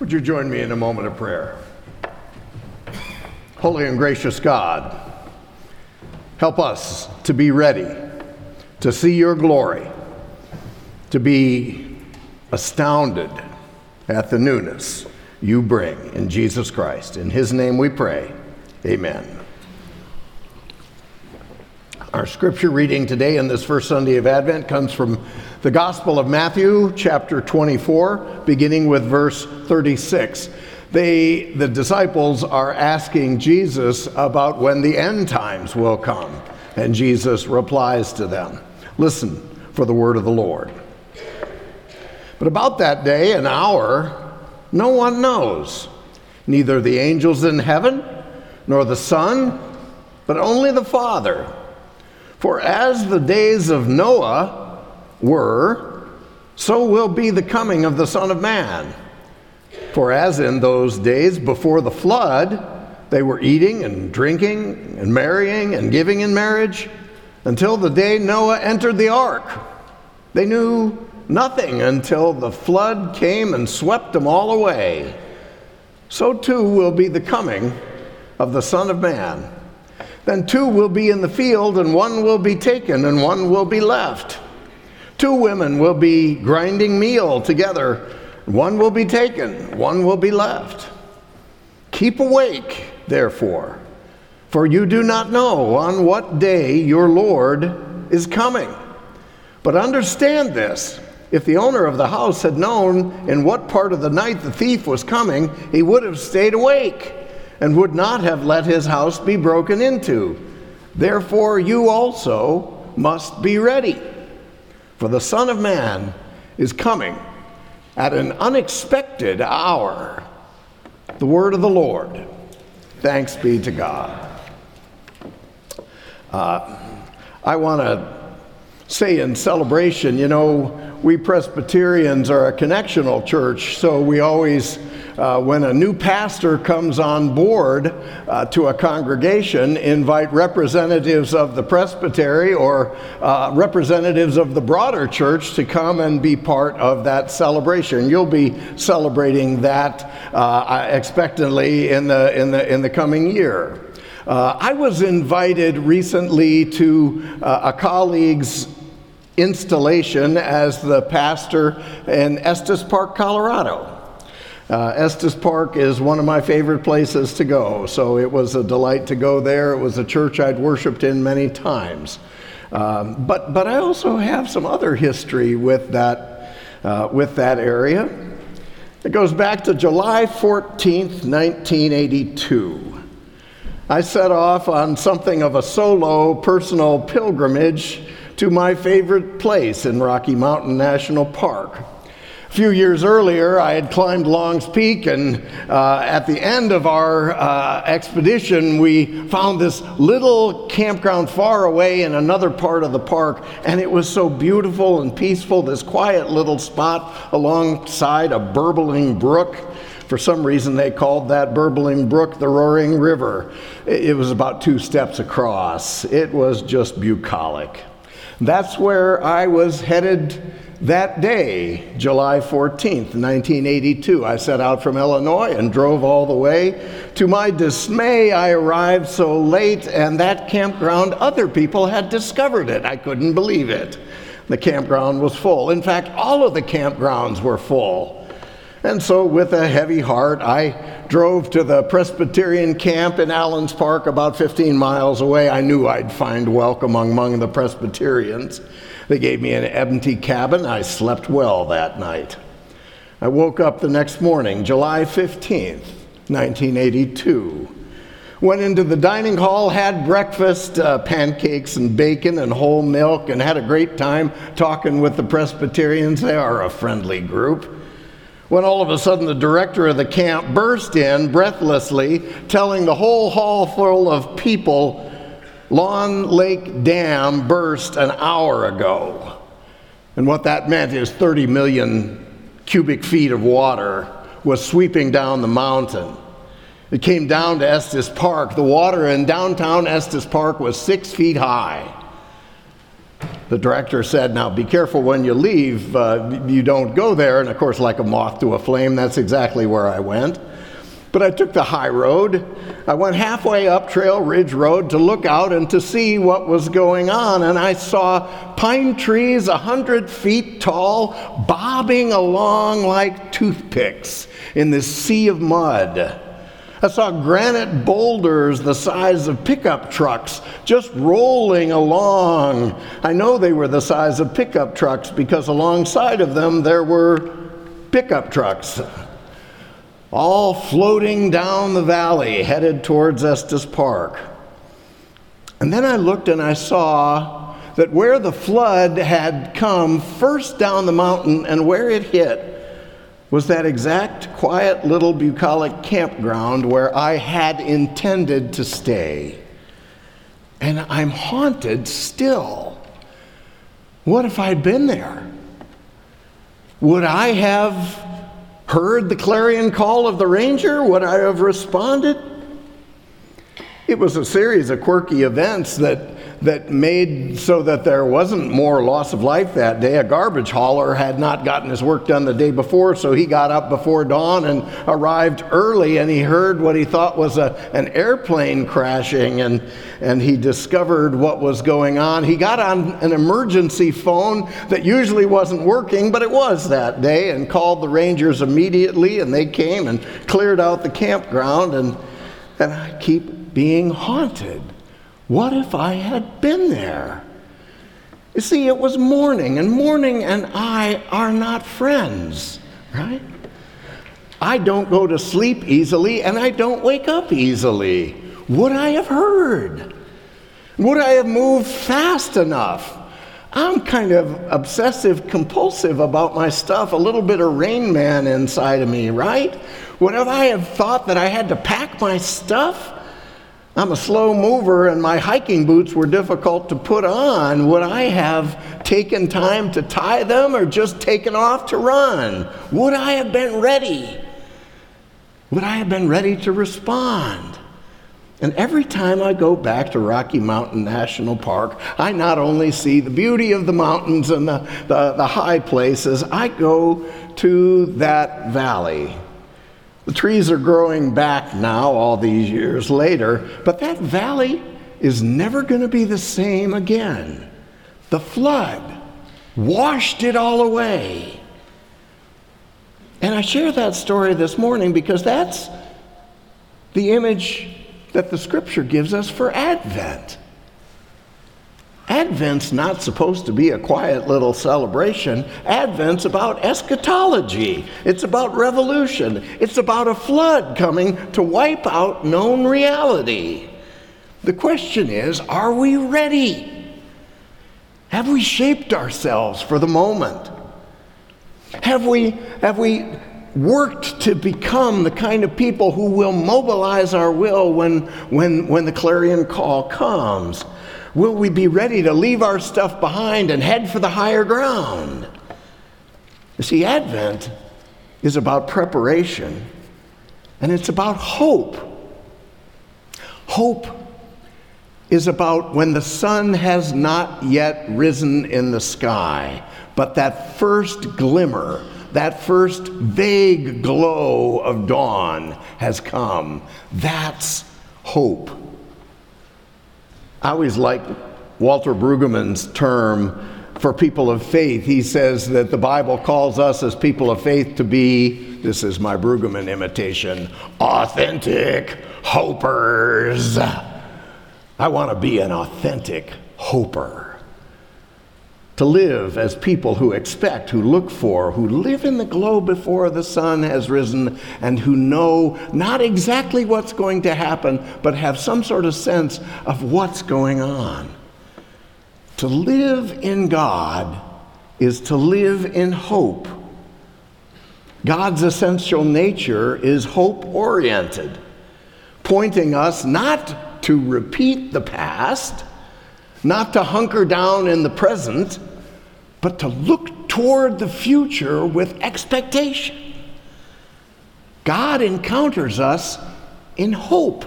Would you join me in a moment of prayer? Holy and gracious God, help us to be ready to see your glory, to be astounded at the newness you bring in Jesus Christ. In his name we pray. Amen. Our scripture reading today in this first Sunday of Advent comes from the Gospel of Matthew, chapter 24, beginning with verse 36. They, the disciples are asking Jesus about when the end times will come, and Jesus replies to them Listen for the word of the Lord. But about that day and hour, no one knows, neither the angels in heaven, nor the Son, but only the Father. For as the days of Noah were, so will be the coming of the Son of Man. For as in those days before the flood, they were eating and drinking and marrying and giving in marriage until the day Noah entered the ark. They knew nothing until the flood came and swept them all away. So too will be the coming of the Son of Man. Then two will be in the field, and one will be taken, and one will be left. Two women will be grinding meal together, one will be taken, one will be left. Keep awake, therefore, for you do not know on what day your Lord is coming. But understand this if the owner of the house had known in what part of the night the thief was coming, he would have stayed awake and would not have let his house be broken into. Therefore, you also must be ready. For the Son of Man is coming at an unexpected hour. The word of the Lord. Thanks be to God. Uh, I want to say in celebration, you know, we Presbyterians are a connectional church, so we always uh, when a new pastor comes on board uh, to a congregation, invite representatives of the presbytery or uh, representatives of the broader church to come and be part of that celebration. You'll be celebrating that uh, expectantly in the, in, the, in the coming year. Uh, I was invited recently to uh, a colleague's installation as the pastor in Estes Park, Colorado. Uh, Estes Park is one of my favorite places to go, so it was a delight to go there. It was a church I'd worshiped in many times. Um, but, but I also have some other history with that, uh, with that area. It goes back to July 14th, 1982. I set off on something of a solo personal pilgrimage to my favorite place in Rocky Mountain National Park. Few years earlier, I had climbed Long's Peak, and uh, at the end of our uh, expedition, we found this little campground far away in another part of the park, and it was so beautiful and peaceful, this quiet little spot alongside a burbling brook. For some reason, they called that burbling brook the Roaring River. It was about two steps across. It was just bucolic. That's where I was headed that day, July 14th, 1982. I set out from Illinois and drove all the way. To my dismay, I arrived so late, and that campground, other people had discovered it. I couldn't believe it. The campground was full. In fact, all of the campgrounds were full. And so, with a heavy heart, I drove to the Presbyterian camp in Allens Park, about 15 miles away. I knew I'd find welcome among the Presbyterians. They gave me an empty cabin. I slept well that night. I woke up the next morning, July 15th, 1982. Went into the dining hall, had breakfast, uh, pancakes and bacon and whole milk, and had a great time talking with the Presbyterians. They are a friendly group when all of a sudden the director of the camp burst in breathlessly, telling the whole hall full of people, Lawn Lake Dam burst an hour ago. And what that meant is 30 million cubic feet of water was sweeping down the mountain. It came down to Estes Park. The water in downtown Estes Park was six feet high. The director said, Now be careful when you leave, uh, you don't go there. And of course, like a moth to a flame, that's exactly where I went. But I took the high road. I went halfway up Trail Ridge Road to look out and to see what was going on. And I saw pine trees a hundred feet tall bobbing along like toothpicks in this sea of mud. I saw granite boulders the size of pickup trucks just rolling along. I know they were the size of pickup trucks because alongside of them there were pickup trucks, all floating down the valley headed towards Estes Park. And then I looked and I saw that where the flood had come first down the mountain and where it hit was that exact quiet little bucolic campground where I had intended to stay. And I'm haunted still. What if I'd been there? Would I have heard the clarion call of the ranger? Would I have responded? It was a series of quirky events that that made so that there wasn't more loss of life that day. A garbage hauler had not gotten his work done the day before, so he got up before dawn and arrived early, and he heard what he thought was a, an airplane crashing, and, and he discovered what was going on. He got on an emergency phone that usually wasn't working, but it was that day, and called the Rangers immediately, and they came and cleared out the campground, and, and I keep being haunted what if I had been there? You see, it was morning, and morning and I are not friends, right? I don't go to sleep easily, and I don't wake up easily. Would I have heard? Would I have moved fast enough? I'm kind of obsessive compulsive about my stuff, a little bit of Rain Man inside of me, right? Would I have thought that I had to pack my stuff? I'm a slow mover and my hiking boots were difficult to put on. Would I have taken time to tie them or just taken off to run? Would I have been ready? Would I have been ready to respond? And every time I go back to Rocky Mountain National Park, I not only see the beauty of the mountains and the, the, the high places, I go to that valley the trees are growing back now, all these years later, but that valley is never going to be the same again. The flood washed it all away. And I share that story this morning because that's the image that the scripture gives us for Advent. Advent's not supposed to be a quiet little celebration. Advent's about eschatology. It's about revolution. It's about a flood coming to wipe out known reality. The question is are we ready? Have we shaped ourselves for the moment? Have we, have we worked to become the kind of people who will mobilize our will when, when, when the clarion call comes? Will we be ready to leave our stuff behind and head for the higher ground? You see, Advent is about preparation and it's about hope. Hope is about when the sun has not yet risen in the sky, but that first glimmer, that first vague glow of dawn has come. That's hope. I always like Walter Brueggemann's term for people of faith. He says that the Bible calls us as people of faith to be, this is my Brueggemann imitation, authentic hopers. I want to be an authentic hoper to live as people who expect, who look for, who live in the glow before the sun has risen, and who know not exactly what's going to happen, but have some sort of sense of what's going on. To live in God is to live in hope. God's essential nature is hope oriented, pointing us not to repeat the past, not to hunker down in the present, but to look toward the future with expectation. God encounters us in hope.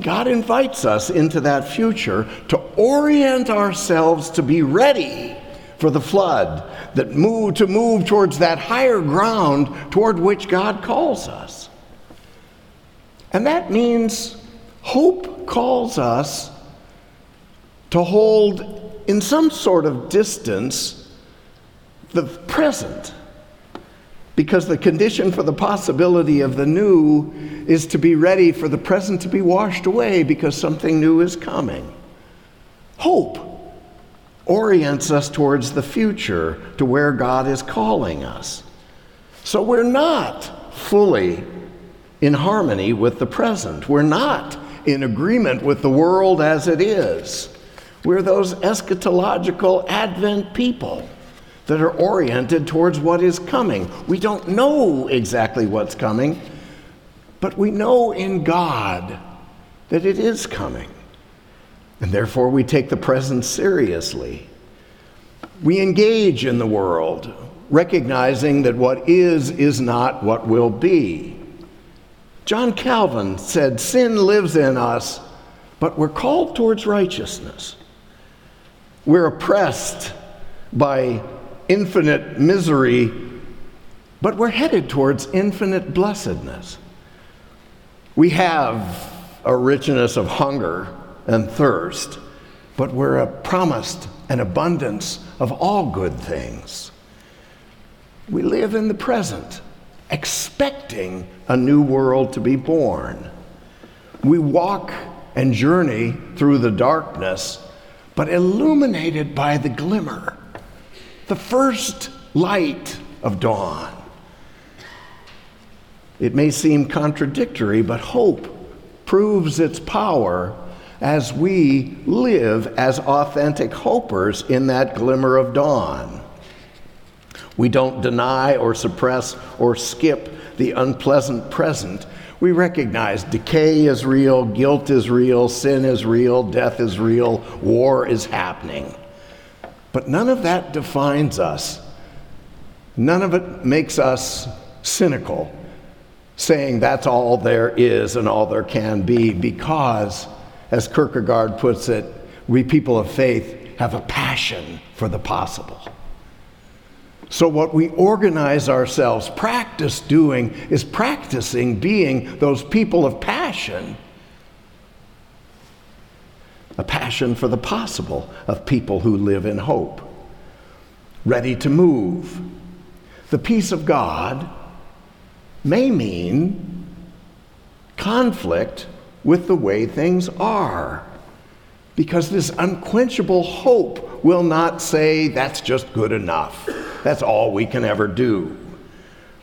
God invites us into that future to orient ourselves to be ready for the flood, that move to move towards that higher ground toward which God calls us. And that means hope calls us to hold in some sort of distance the present. Because the condition for the possibility of the new is to be ready for the present to be washed away because something new is coming. Hope orients us towards the future, to where God is calling us. So we're not fully in harmony with the present. We're not in agreement with the world as it is. We're those eschatological Advent people that are oriented towards what is coming. We don't know exactly what's coming, but we know in God that it is coming. And therefore, we take the present seriously. We engage in the world, recognizing that what is is not what will be. John Calvin said, Sin lives in us, but we're called towards righteousness. We're oppressed by infinite misery, but we're headed towards infinite blessedness. We have a richness of hunger and thirst, but we're promised an abundance of all good things. We live in the present, expecting a new world to be born. We walk and journey through the darkness, but illuminated by the glimmer, the first light of dawn. It may seem contradictory, but hope proves its power as we live as authentic hopers in that glimmer of dawn. We don't deny or suppress or skip the unpleasant present. We recognize decay is real, guilt is real, sin is real, death is real, war is happening. But none of that defines us. None of it makes us cynical, saying that's all there is and all there can be, because as Kierkegaard puts it, we people of faith have a passion for the possible. So, what we organize ourselves, practice doing, is practicing being those people of passion. A passion for the possible of people who live in hope, ready to move. The peace of God may mean conflict with the way things are. Because this unquenchable hope will not say, that's just good enough. That's all we can ever do.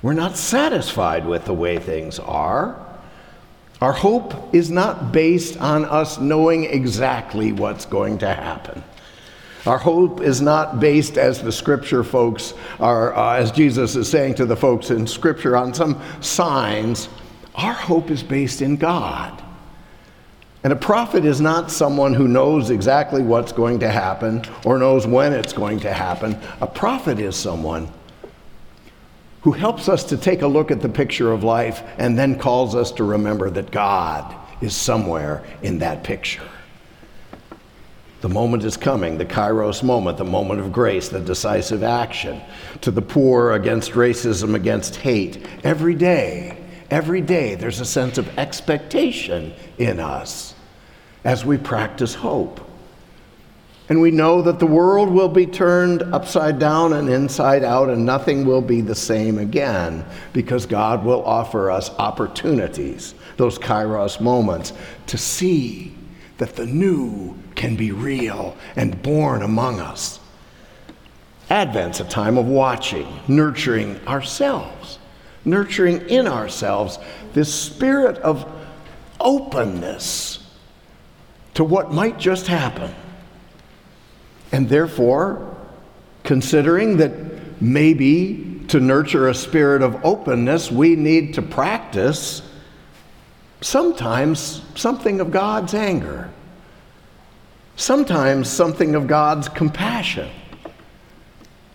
We're not satisfied with the way things are. Our hope is not based on us knowing exactly what's going to happen. Our hope is not based, as the scripture folks are, uh, as Jesus is saying to the folks in scripture, on some signs. Our hope is based in God. And a prophet is not someone who knows exactly what's going to happen or knows when it's going to happen. A prophet is someone who helps us to take a look at the picture of life and then calls us to remember that God is somewhere in that picture. The moment is coming, the kairos moment, the moment of grace, the decisive action to the poor against racism, against hate. Every day, every day, there's a sense of expectation in us as we practice hope. And we know that the world will be turned upside down and inside out, and nothing will be the same again because God will offer us opportunities, those kairos moments, to see that the new can be real and born among us. Advent's a time of watching, nurturing ourselves, nurturing in ourselves this spirit of openness to what might just happen. And therefore, considering that maybe to nurture a spirit of openness, we need to practice sometimes something of God's anger, sometimes something of God's compassion,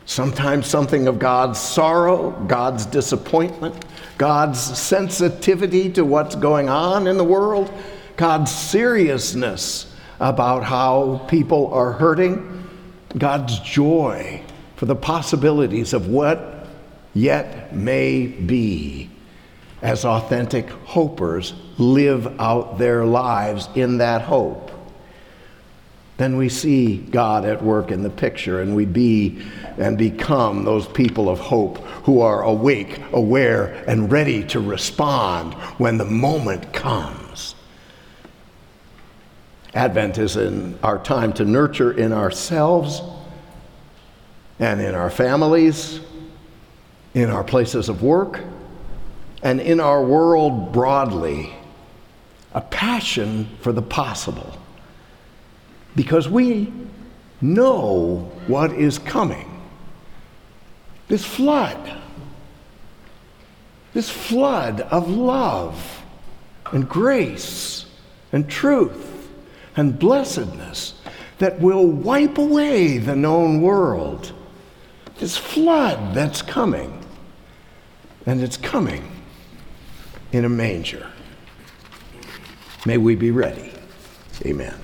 sometimes something of God's sorrow, God's disappointment, God's sensitivity to what's going on in the world God's seriousness about how people are hurting, God's joy for the possibilities of what yet may be as authentic hopers live out their lives in that hope. Then we see God at work in the picture and we be and become those people of hope who are awake, aware, and ready to respond when the moment comes. Advent is in our time to nurture in ourselves and in our families, in our places of work, and in our world broadly a passion for the possible because we know what is coming. This flood, this flood of love and grace and truth and blessedness that will wipe away the known world. This flood that's coming, and it's coming in a manger. May we be ready. Amen.